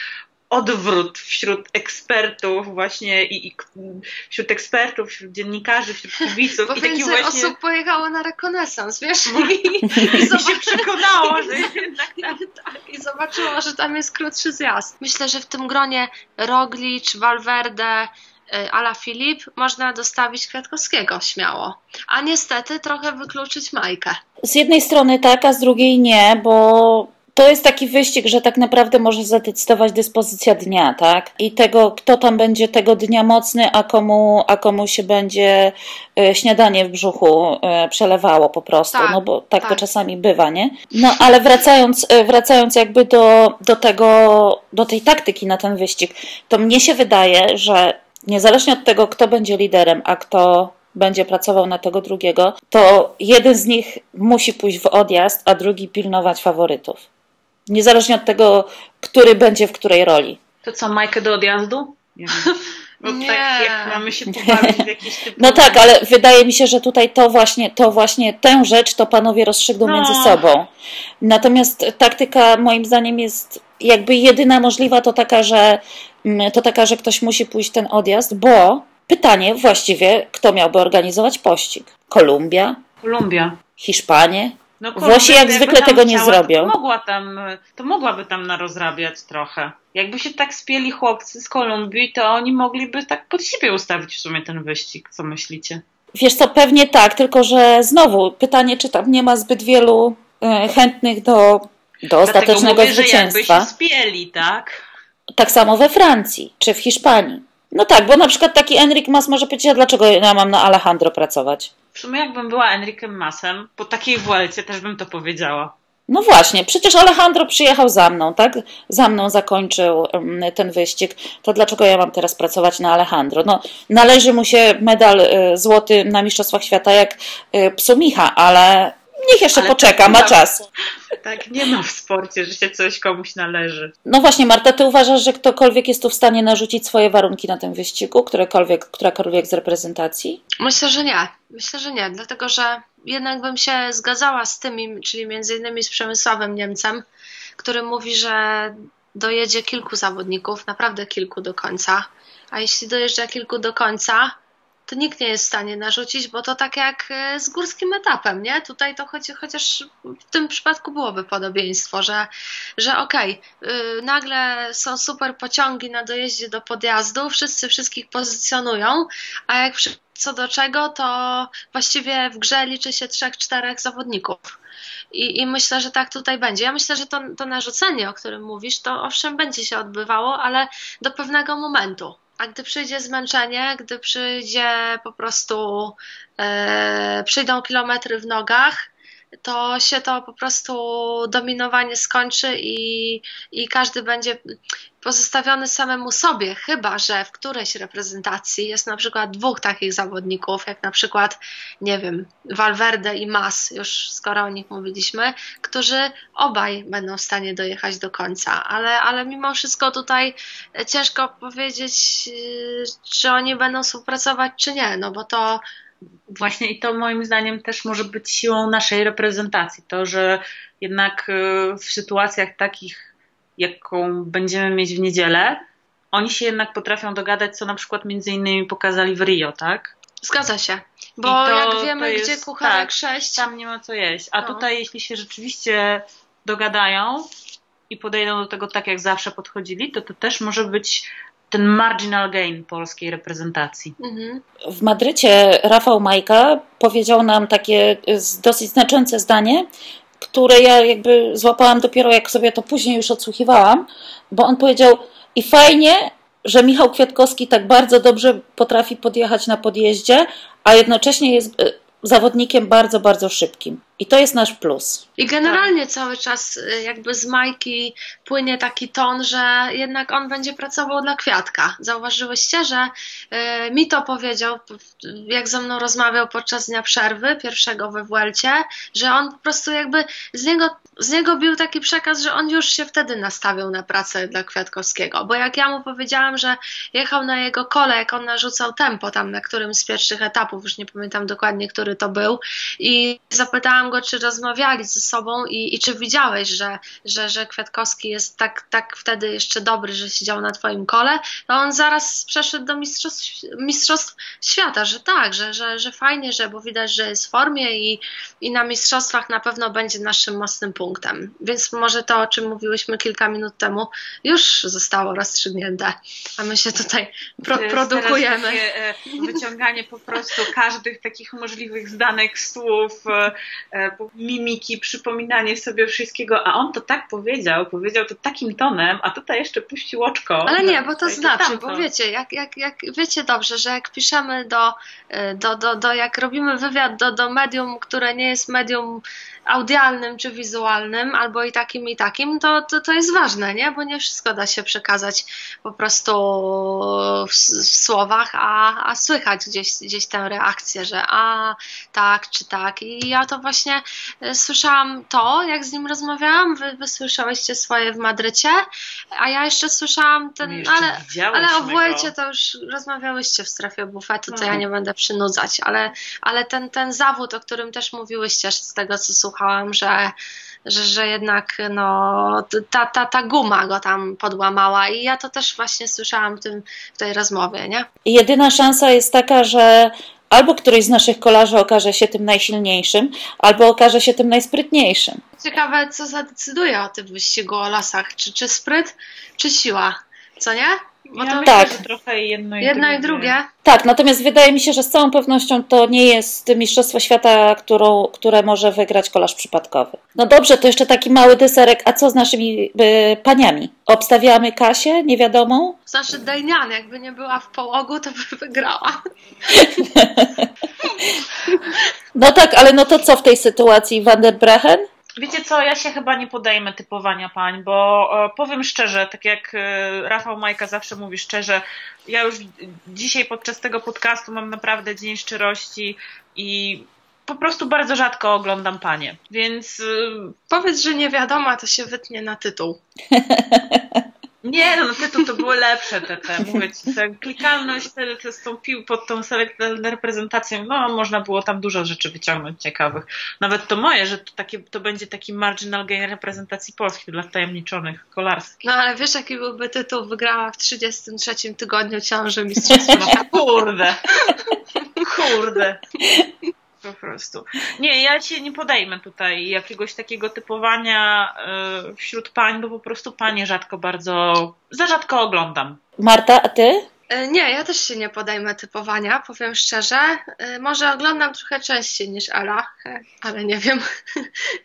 odwrót wśród ekspertów właśnie i, i wśród ekspertów, wśród dziennikarzy, wśród kibiców. Bo i więcej taki właśnie... osób pojechało na rekonesans, wiesz? I, i, i się przekonało, że jednak tak, tak. I zobaczyło, że tam jest krótszy zjazd. Myślę, że w tym gronie Roglic, Valverde, y, Ala Filip można dostawić Kwiatkowskiego śmiało. A niestety trochę wykluczyć Majkę. Z jednej strony tak, a z drugiej nie, bo to jest taki wyścig, że tak naprawdę może zadecydować dyspozycja dnia, tak? I tego, kto tam będzie tego dnia mocny, a komu, a komu się będzie e, śniadanie w brzuchu e, przelewało po prostu, tak, no bo tak, tak, to czasami bywa, nie? No ale wracając, e, wracając jakby do, do tego, do tej taktyki na ten wyścig, to mnie się wydaje, że niezależnie od tego, kto będzie liderem, a kto będzie pracował na tego drugiego, to jeden z nich musi pójść w odjazd, a drugi pilnować faworytów. Niezależnie od tego, który będzie w której roli. To co, Majkę do odjazdu? Nie Bo nie. tak jak mamy się pobawić w jakiś typ. No tak, ale wydaje mi się, że tutaj to właśnie, to właśnie tę rzecz to panowie rozstrzygną no. między sobą. Natomiast taktyka moim zdaniem jest jakby jedyna możliwa to taka, że mm, to taka, że ktoś musi pójść ten odjazd, bo pytanie właściwie, kto miałby organizować pościg? Kolumbia? Kolumbia. Hiszpanie? No, Włosi jak zwykle tego nie zrobią. To, mogła tam, to mogłaby tam narozrabiać trochę. Jakby się tak spieli chłopcy z Kolumbii, to oni mogliby tak pod siebie ustawić w sumie ten wyścig. Co myślicie? Wiesz co, pewnie tak, tylko że znowu pytanie, czy tam nie ma zbyt wielu e, chętnych do, do ostatecznego mówię, zwycięstwa. Że się spieli, tak? Tak samo we Francji czy w Hiszpanii. No tak, bo na przykład taki Enric Mas może powiedzieć, a dlaczego ja mam na Alejandro pracować? W sumie jakbym była Enriquem Masem, po takiej Vuelcie też bym to powiedziała. No właśnie, przecież Alejandro przyjechał za mną, tak? Za mną zakończył ten wyścig. To dlaczego ja mam teraz pracować na Alejandro? No, należy mu się medal y, złoty na Mistrzostwach Świata jak y, psu Micha, ale Niech jeszcze Ale poczeka, ma czas. Tak, nie ma w sporcie, że się coś komuś należy. No właśnie, Marta, ty uważasz, że ktokolwiek jest tu w stanie narzucić swoje warunki na tym wyścigu? Którekolwiek, którakolwiek z reprezentacji? Myślę, że nie. Myślę, że nie, dlatego że jednak bym się zgadzała z tymi, czyli między innymi z Przemysławem Niemcem, który mówi, że dojedzie kilku zawodników, naprawdę kilku do końca. A jeśli dojeżdża kilku do końca, to nikt nie jest w stanie narzucić, bo to tak jak e, z górskim etapem, nie? Tutaj to choć, chociaż w tym przypadku byłoby podobieństwo, że, że okej, okay, nagle są super pociągi na dojeździe do podjazdu, wszyscy wszystkich pozycjonują, a jak co do czego, to właściwie w grze liczy się trzech, czterech zawodników. I, I, myślę, że tak tutaj będzie. Ja myślę, że to, to narzucenie, o którym mówisz, to owszem będzie się odbywało, ale do pewnego momentu a gdy przyjdzie zmęczenie, gdy przyjdzie po prostu, e, przyjdą kilometry w nogach, to się to po prostu dominowanie skończy i, i każdy będzie pozostawiony samemu sobie, chyba że w którejś reprezentacji jest na przykład dwóch takich zawodników, jak na przykład, nie wiem, Valverde i Mas, już skoro o nich mówiliśmy, którzy obaj będą w stanie dojechać do końca, ale, ale mimo wszystko tutaj ciężko powiedzieć, czy oni będą współpracować, czy nie, no bo to Właśnie i to moim zdaniem też może być siłą naszej reprezentacji. To, że jednak y, w sytuacjach takich, jaką będziemy mieć w niedzielę, oni się jednak potrafią dogadać, co na przykład między innymi pokazali w Rio, tak? Zgadza się. Bo to, jak wiemy, jest, gdzie kucharek tak, 6. Tam nie ma co jeść. A no. tutaj, jeśli się rzeczywiście dogadają i podejdą do tego tak, jak zawsze podchodzili, to to też może być ten marginal gain polskiej reprezentacji. Mhm. W Madrycie Rafał Majka powiedział nam takie dosyć znaczące zdanie, które ja jakby złapałam dopiero jak sobie to później już odsłuchiwałam, bo on powiedział i fajnie, że Michał Kwiatkowski tak bardzo dobrze potrafi podjechać na podjeździe, a jednocześnie jest zawodnikiem bardzo, bardzo szybkim. I to jest nasz plus. I generalnie tak. cały czas y, jakby z Majki płynie taki ton, że jednak on będzie pracował dla kwiatka. Zauważyłyście, że y, mi to powiedział, jak ze mną rozmawiał podczas dnia przerwy, pierwszego we Wuelcie, że on po prostu jakby z niego z niego bił taki przekaz, że on już się wtedy nastawiał na pracę dla Kwiatkowskiego, bo jak ja mu powiedziałam, że jechał na jego kole, jak on narzucał tempo tam na którymś z pierwszych etapów, już nie pamiętam dokładnie, który to był i zapytałam go, czy rozmawiali ze sobą i, i czy widziałeś, że, że, że Kwiatkowski jest tak, tak wtedy jeszcze dobry, że siedział na twoim kole, to on zaraz przeszedł do mistrzostw, mistrzostw świata, że tak, że, że, że fajnie, że bo widać, że jest w formie i, i na mistrzostwach na pewno będzie naszym mocnym punktem. Więc może to, o czym mówiłyśmy kilka minut temu, już zostało rozstrzygnięte, a my się tutaj pro produkujemy. E, wyciąganie po prostu każdych takich możliwych zdanych słów, e, mimiki, przypominanie sobie wszystkiego, a on to tak powiedział, powiedział to takim tonem, a tutaj jeszcze puścił oczko. Ale nie, bo to znaczy, bo wiecie, jak, jak, jak wiecie dobrze, że jak piszemy do, do, do, do jak robimy wywiad do, do medium, które nie jest medium audialnym czy wizualnym, albo i takim, i takim, to, to, to jest ważne, nie? Bo nie wszystko da się przekazać po prostu w, w słowach, a, a słychać gdzieś, gdzieś tę reakcję, że a, tak czy tak. I ja to właśnie e, słyszałam to, jak z nim rozmawiałam, wy, wy słyszałyście swoje w Madrycie, a ja jeszcze słyszałam ten, no ale, ale o Wojcie to już rozmawiałyście w strefie bufetu, to ja mhm. nie będę przynudzać, ale, ale ten, ten zawód, o którym też mówiłyście z tego, co słuchałam, słuchałam, że, że, że jednak no, ta, ta, ta guma go tam podłamała i ja to też właśnie słyszałam w, tym, w tej rozmowie, nie? Jedyna szansa jest taka, że albo któryś z naszych kolarzy okaże się tym najsilniejszym, albo okaże się tym najsprytniejszym. Ciekawe, co zadecyduje o tym wyścigu o lasach, czy, czy spryt, czy siła, co nie? Bo ja to tak. Myślę, trochę jedno i jedno drugie. i drugie. Tak, natomiast wydaje mi się, że z całą pewnością to nie jest Mistrzostwo Świata, którą, które może wygrać kolarz przypadkowy. No dobrze, to jeszcze taki mały deserek. A co z naszymi y, paniami? Obstawiamy Kasię, niewiadomą? Znaczy Dajnian, jakby nie była w połogu, to by wygrała. no tak, ale no to co w tej sytuacji? Van der Brechen? Wiecie co, ja się chyba nie podejmę typowania pań, bo e, powiem szczerze, tak jak e, Rafał Majka zawsze mówi szczerze, ja już dzisiaj podczas tego podcastu mam naprawdę dzień szczerości i po prostu bardzo rzadko oglądam panie, więc... E, Powiedz, że nie wiadomo, to się wytnie na tytuł. Nie, no, były lepsze te, te mówię ci, ta klikalność te, te z tą pił, pod tą reprezentacją, no można było tam dużo rzeczy wyciągnąć ciekawych. Nawet to moje, że to, takie, to będzie taki marginal gain reprezentacji Polski dla wtajemniczonych kolarskich. No ale wiesz jaki byłby tytuł? Wygrała w 33 tygodniu ciąży mistrzostwa. Kurde. Kurde po prostu. Nie, ja się nie podejmę tutaj jakiegoś takiego typowania y, wśród pań, bo po prostu panie rzadko bardzo, za rzadko oglądam. Marta, a ty? E, nie, ja też się nie podejmę typowania, powiem szczerze. E, może oglądam trochę częściej niż Ala, e, ale nie wiem.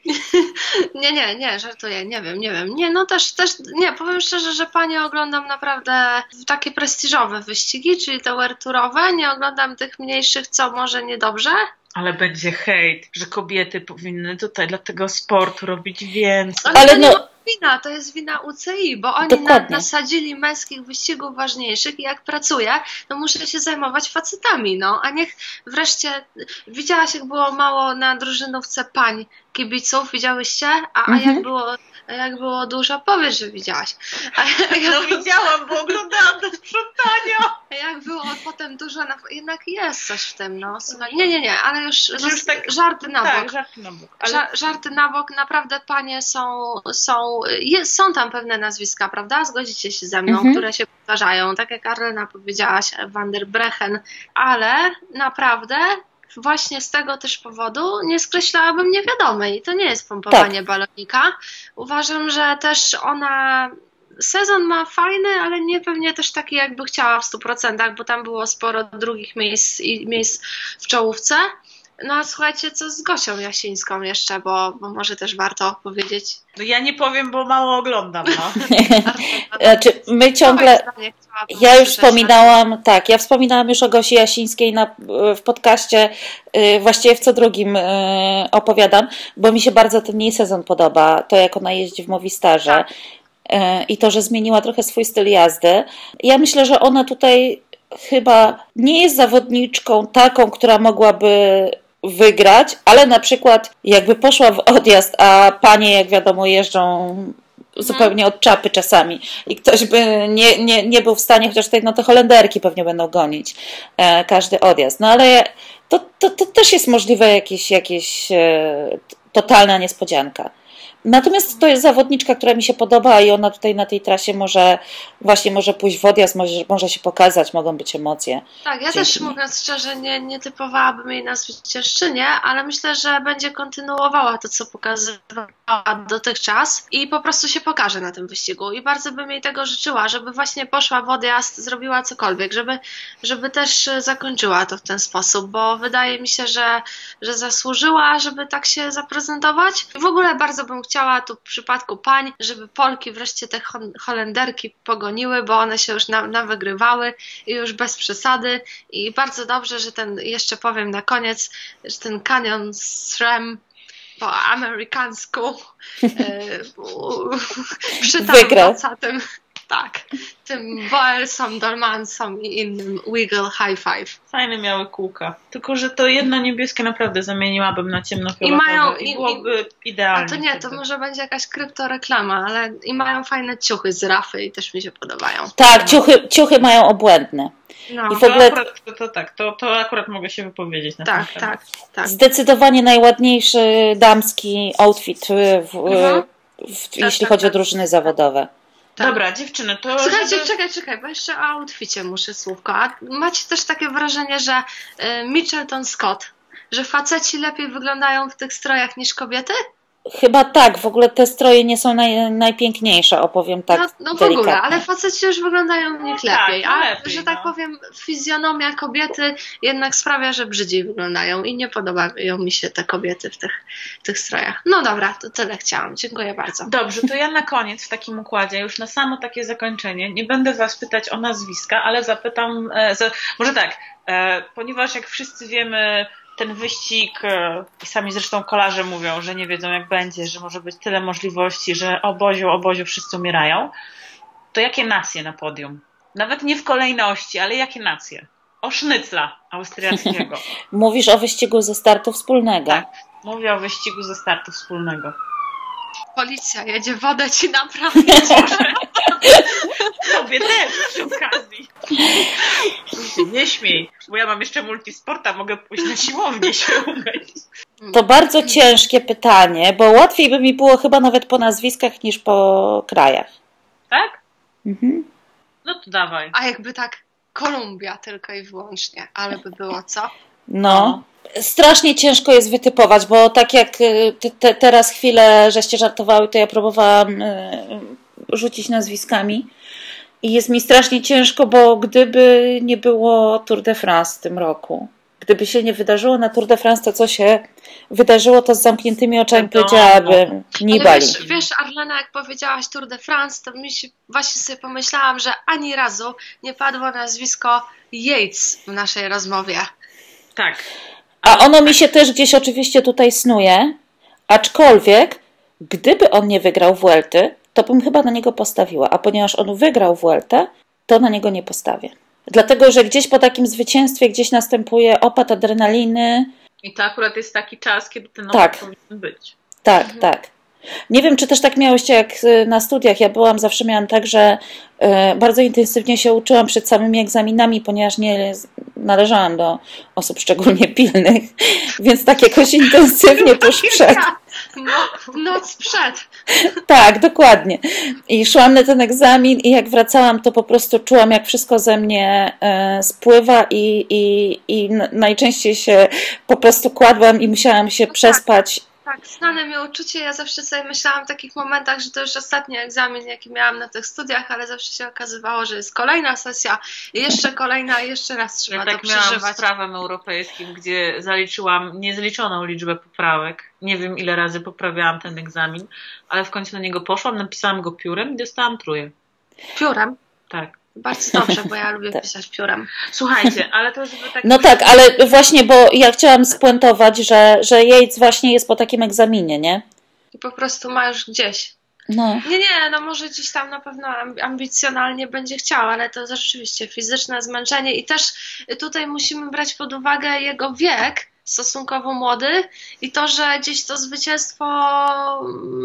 nie, nie, nie, żartuję, nie wiem, nie wiem. Nie, no też, też, nie, powiem szczerze, że panie oglądam naprawdę takie prestiżowe wyścigi, czyli te werturowe. Nie oglądam tych mniejszych, co może niedobrze. Ale będzie hejt, że kobiety powinny tutaj dla tego sportu robić więcej. Ale, Ale no, wina, to jest wina UCI, bo oni na, nasadzili męskich wyścigów ważniejszych i jak pracuję, to muszę się zajmować facetami, no, a niech wreszcie, widziałaś jak było mało na drużynówce pań kibiców, widziałyście? A, a mhm. jak było jak było dużo, powiedz, że widziałaś. A jak no widziałam, bo oglądałam do sprzątania. A jak było potem dużo, na... jednak jest coś w tym, no. Słuchaj, nie, nie, nie, ale już, już tak, żarty na tak, bok. Tak, żarty na bok. Ale... żarty na bok, naprawdę panie są, są, jest, są tam pewne nazwiska, prawda? Zgodzicie się ze mną, mhm. które się powtarzają, tak jak Arlena powiedziałaś, Van der Brechen, ale naprawdę właśnie z tego też powodu nie skreślałabym niewiadomej. To nie jest pompowanie tak. balonika. Uważam, że też ona sezon ma fajny, ale nie pewnie też taki, jakby chciała w 100%, bo tam było sporo drugich miejsc i miejsc w czołówce. No a słuchajcie, co z Gosią Jasińską jeszcze, bo, bo może też warto powiedzieć. No ja nie powiem, bo mało oglądam. No. znaczy, my ciągle. Ja już wspominałam, tak, ja wspominałam już o Gosi Jasińskiej na, w podcaście, yy, właściwie w co drugim yy, opowiadam, bo mi się bardzo ten jej sezon podoba, to jak ona jeździ w Movistarze. Tak. Yy, I to, że zmieniła trochę swój styl jazdy. Ja myślę, że ona tutaj chyba nie jest zawodniczką taką, która mogłaby wygrać, ale na przykład jakby poszła w odjazd, a panie, jak wiadomo, jeżdżą zupełnie od czapy czasami i ktoś by nie, nie, nie był w stanie, chociaż tutaj no te Holenderki pewnie będą gonić e, każdy odjazd. No ale to, to, to też jest możliwe jakieś, jakieś e, totalna niespodzianka. Natomiast to jest zawodniczka, która mi się podoba i ona tutaj na tej trasie może właśnie może pójść w odjazd, może, może się pokazać, mogą być emocje. Tak, ja też mówiąc szczerze nie, nie typowałabym jej na zwyciężczynię, ale myślę, że będzie kontynuowała to, co pokazywała dotychczas i po prostu się pokaże na tym wyścigu i bardzo bym jej tego życzyła, żeby właśnie poszła w odjazd, zrobiła cokolwiek, żeby, żeby też zakończyła to w ten sposób, bo wydaje mi się, że, że zasłużyła, żeby tak się zaprezentować. W ogóle bardzo bym chciała tu w przypadku pań, żeby Polki wreszcie te Holenderki pogoniły, bo one się już nam, nam wygrywały i już bez przesady i bardzo dobrze, że ten, jeszcze powiem na koniec, że ten Canyon SRAM po amerykańsku e, Wygrał. tym tak, tym Boelsom, Dolmansom i innym Wiggle High Five. Fajne miały kółka. Tylko, że to jedno niebieskie naprawdę zamieniłabym na ciemno I mają i, byłoby i, idealnie. A to nie, to może będzie jakaś kryptoreklama, ale i mają fajne ciuchy z rafy i też mi się podobają. Tak, ciuchy, ciuchy mają obłędne. No. I w ogóle... to, akurat, to, tak, to, to akurat mogę się wypowiedzieć na tak, ten tak, tak. Zdecydowanie najładniejszy damski outfit, w, mhm. w, w, jeśli tak, chodzi tak, o drużyny zawodowe. Tak. Dobra, dziewczyny, to. Słuchajcie, żeby... czekaj, czekaj, bo jeszcze o outficie muszę słówko. A macie też takie wrażenie, że y, Mitchelton Scott, że faceci lepiej wyglądają w tych strojach niż kobiety? Chyba tak, w ogóle te stroje nie są naj, najpiękniejsze, opowiem tak. No, no w ogóle, ale faceci już wyglądają w nich no lepiej. Tak, a lepiej, że tak no. powiem, fizjonomia kobiety jednak sprawia, że brzydziej wyglądają i nie podobają mi się te kobiety w tych, tych strojach. No dobra, to tyle chciałam. Dziękuję bardzo. Dobrze, to ja na koniec w takim układzie, już na samo takie zakończenie, nie będę Was pytać o nazwiska, ale zapytam, e, za, może tak, e, ponieważ jak wszyscy wiemy, ten wyścig, e, i sami zresztą kolarze mówią, że nie wiedzą jak będzie, że może być tyle możliwości, że oboziu, oboziu wszyscy umierają, to jakie nacje na podium? Nawet nie w kolejności, ale jakie nacje? O sznycla austriackiego. Mówisz o wyścigu ze startu wspólnego. Tak, mówię o wyścigu ze startu wspólnego. Policja jedzie wodę ci naprawić. Tobie też przy okazji. Nie śmiej, bo ja mam jeszcze multisporta, mogę pójść na siłownię się umyć. To bardzo ciężkie pytanie, bo łatwiej by mi było chyba nawet po nazwiskach niż po krajach. Tak? Mhm. No to dawaj. A jakby tak Kolumbia tylko i wyłącznie, ale by było co? No. Strasznie ciężko jest wytypować, bo tak jak y, te, te, teraz chwilę żeście żartowały, to ja próbowałam y, rzucić nazwiskami. I jest mi strasznie ciężko, bo gdyby nie było Tour de France w tym roku, gdyby się nie wydarzyło na Tour de France to, co się wydarzyło, to z zamkniętymi oczami no, powiedziałabym Nibali. Wiesz, wiesz, Arlena, jak powiedziałaś Tour de France, to mi się właśnie sobie pomyślałam, że ani razu nie padło nazwisko Yates w naszej rozmowie. Tak. A ono mi się też gdzieś oczywiście tutaj snuje, aczkolwiek gdyby on nie wygrał Vuelty, to bym chyba na niego postawiła. A ponieważ on wygrał Vueltę, to na niego nie postawię. Dlatego, że gdzieś po takim zwycięstwie gdzieś następuje opad adrenaliny. I to akurat jest taki czas, kiedy ten opad tak. powinien być. Tak, mhm. tak. Nie wiem, czy też tak miałyście jak y, na studiach. Ja byłam, zawsze miałam tak, że y, bardzo intensywnie się uczyłam przed samymi egzaminami, ponieważ nie należałam do osób szczególnie pilnych, więc tak jakoś intensywnie tuż przed. No, noc przed. Tak, dokładnie. I szłam na ten egzamin i jak wracałam, to po prostu czułam, jak wszystko ze mnie e, spływa i, i, i najczęściej się po prostu kładłam i musiałam się no przespać tak, znane mi uczucie. Ja zawsze sobie myślałam w takich momentach, że to już ostatni egzamin, jaki miałam na tych studiach, ale zawsze się okazywało, że jest kolejna sesja i jeszcze kolejna i jeszcze raz trzeba ja to tak przeżywać. miałam z prawem europejskim, gdzie zaliczyłam niezliczoną liczbę poprawek. Nie wiem, ile razy poprawiałam ten egzamin, ale w końcu na niego poszłam, napisałam go piórem i dostałam truje. Piórem? Tak. Bardzo dobrze, bo ja lubię tak. pisać piórem. Słuchajcie, ale to żeby tak... No tak, ale właśnie, bo ja chciałam spuentować, że, że Yates właśnie jest po takim egzaminie, nie? I po prostu ma już gdzieś. No. Nie, nie, no może gdzieś tam na pewno ambicjonalnie będzie chciał, ale to rzeczywiście fizyczne zmęczenie i też tutaj musimy brać pod uwagę jego wiek, stosunkowo młody i to, że gdzieś to zwycięstwo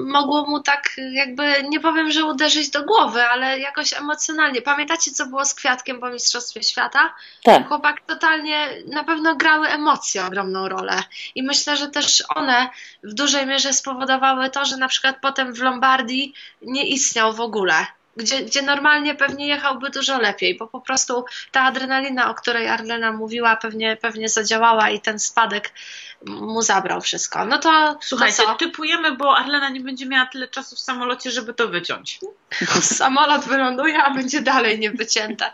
mogło mu tak jakby, nie powiem, że uderzyć do głowy, ale jakoś emocjonalnie. Pamiętacie, co było z Kwiatkiem po Mistrzostwie Świata? Tak. Chłopak totalnie, na pewno grały emocje ogromną rolę i myślę, że też one w dużej mierze spowodowały to, że na przykład potem w Lombardii nie istniał w ogóle gdzie, gdzie normalnie pewnie jechałby dużo lepiej, bo po prostu ta adrenalina, o której Arlena mówiła, pewnie, pewnie zadziałała i ten spadek mu zabrał wszystko. No to Słuchajcie, co? typujemy, bo Arlena nie będzie miała tyle czasu w samolocie, żeby to wyciąć. Samolot wyląduje, a będzie dalej niewycięte.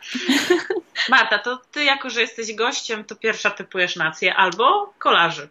Marta, to ty jako, że jesteś gościem, to pierwsza typujesz nację albo kolarzy.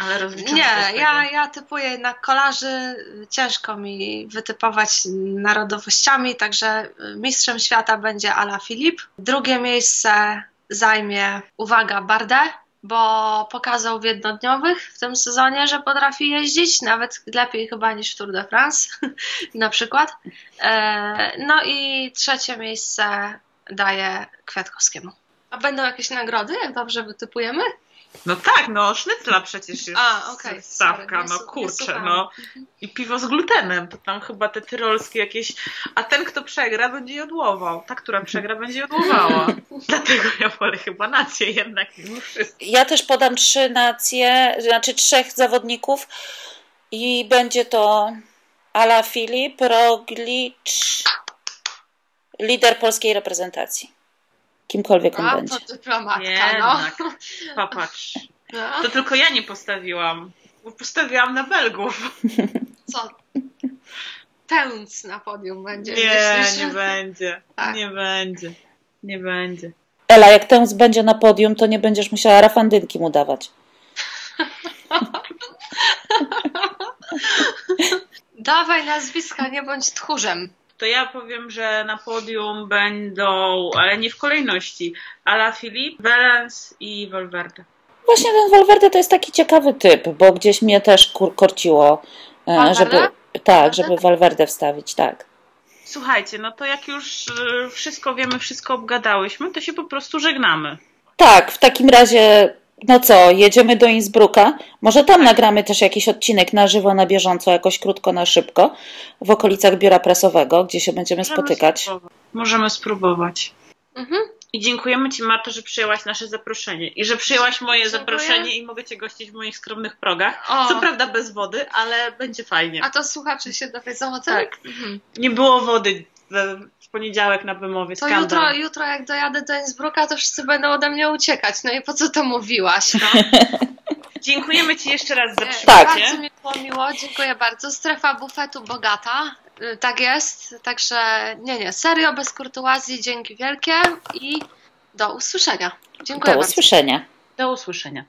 Ale rozliczymy się Nie, ja, ja typuję jednak kolarzy. Ciężko mi wytypować narodowościami, także mistrzem świata będzie Ala Filip. Drugie miejsce zajmie, uwaga, Bardet, bo pokazał w jednodniowych w tym sezonie, że potrafi jeździć, nawet lepiej chyba niż w Tour de France na przykład. E, No i trzecie miejsce daje Kwiatkowskiemu. A będą jakieś nagrody, jak dobrze wytypujemy? No tak, no sznycla przecież jest A, okej, stawka, no kurczę, no. I piwo z glutenem, to tam chyba te tyrolskie jakieś... A ten, kto przegra, będzie jodłował. Ta, która przegra, będzie jodłowała. Dlatego ja wolę chyba nację jednak mimo wszystko. Ja też podam trzy nacje, znaczy trzech zawodników i będzie to Ala Filip, Roglicz, lider polskiej reprezentacji. Kimkolwiek on A, będzie. to dyplomatka, no. Jednak. Popatrz. no. To tylko ja nie postawiłam. Bo postawiłam na Belgów. Co? Tęc na podium będzie. Nie, myślisz? nie będzie. Tak. Nie będzie. Nie będzie. Ela, jak Tęs będzie na podium, to nie będziesz musiała rafandynki mu dawać. Dawaj nazwiska, nie bądź tchórzem. To ja powiem, że na podium będą, ale nie w kolejności, Ala Filip, Valens i Valverde. Właśnie ten Valverde to jest taki ciekawy typ, bo gdzieś mnie też kur- korciło, e, Valverde? żeby tak, żeby Valverde wstawić, tak. Słuchajcie, no to jak już y, wszystko wiemy, wszystko obgadałyśmy, to się po prostu żegnamy. Tak, w takim razie, no co, jedziemy do Innsbrucka. Może tam nagramy też jakiś odcinek na żywo, na bieżąco, jakoś krótko, na szybko, w okolicach biura prasowego, gdzie się będziemy Możemy spotykać. spróbować. Możemy spróbować. Mhm. I dziękujemy Ci, Marto, że przyjęłaś nasze zaproszenie. I że przyjęłaś moje Dziękuję. zaproszenie i mogę Cię gościć w moich skromnych progach. O. Co prawda bez wody, ale będzie fajnie. A to słuchacze się dowiedzą o tym? Tak. Mhm. Nie było wody w poniedziałek na wymowie. To Skandal. jutro, jutro jak dojadę do Innsbrucka, to wszyscy będą ode mnie uciekać. No i po co to mówiłaś? No? Dziękujemy Ci jeszcze raz za przybycie. Bardzo mi było miło, dziękuję bardzo. Strefa bufetu bogata. Y, Tak jest, także nie, nie, serio, bez kurtuazji, dzięki wielkie i do usłyszenia. Dziękuję Do bardzo. usłyszenia. Do usłyszenia.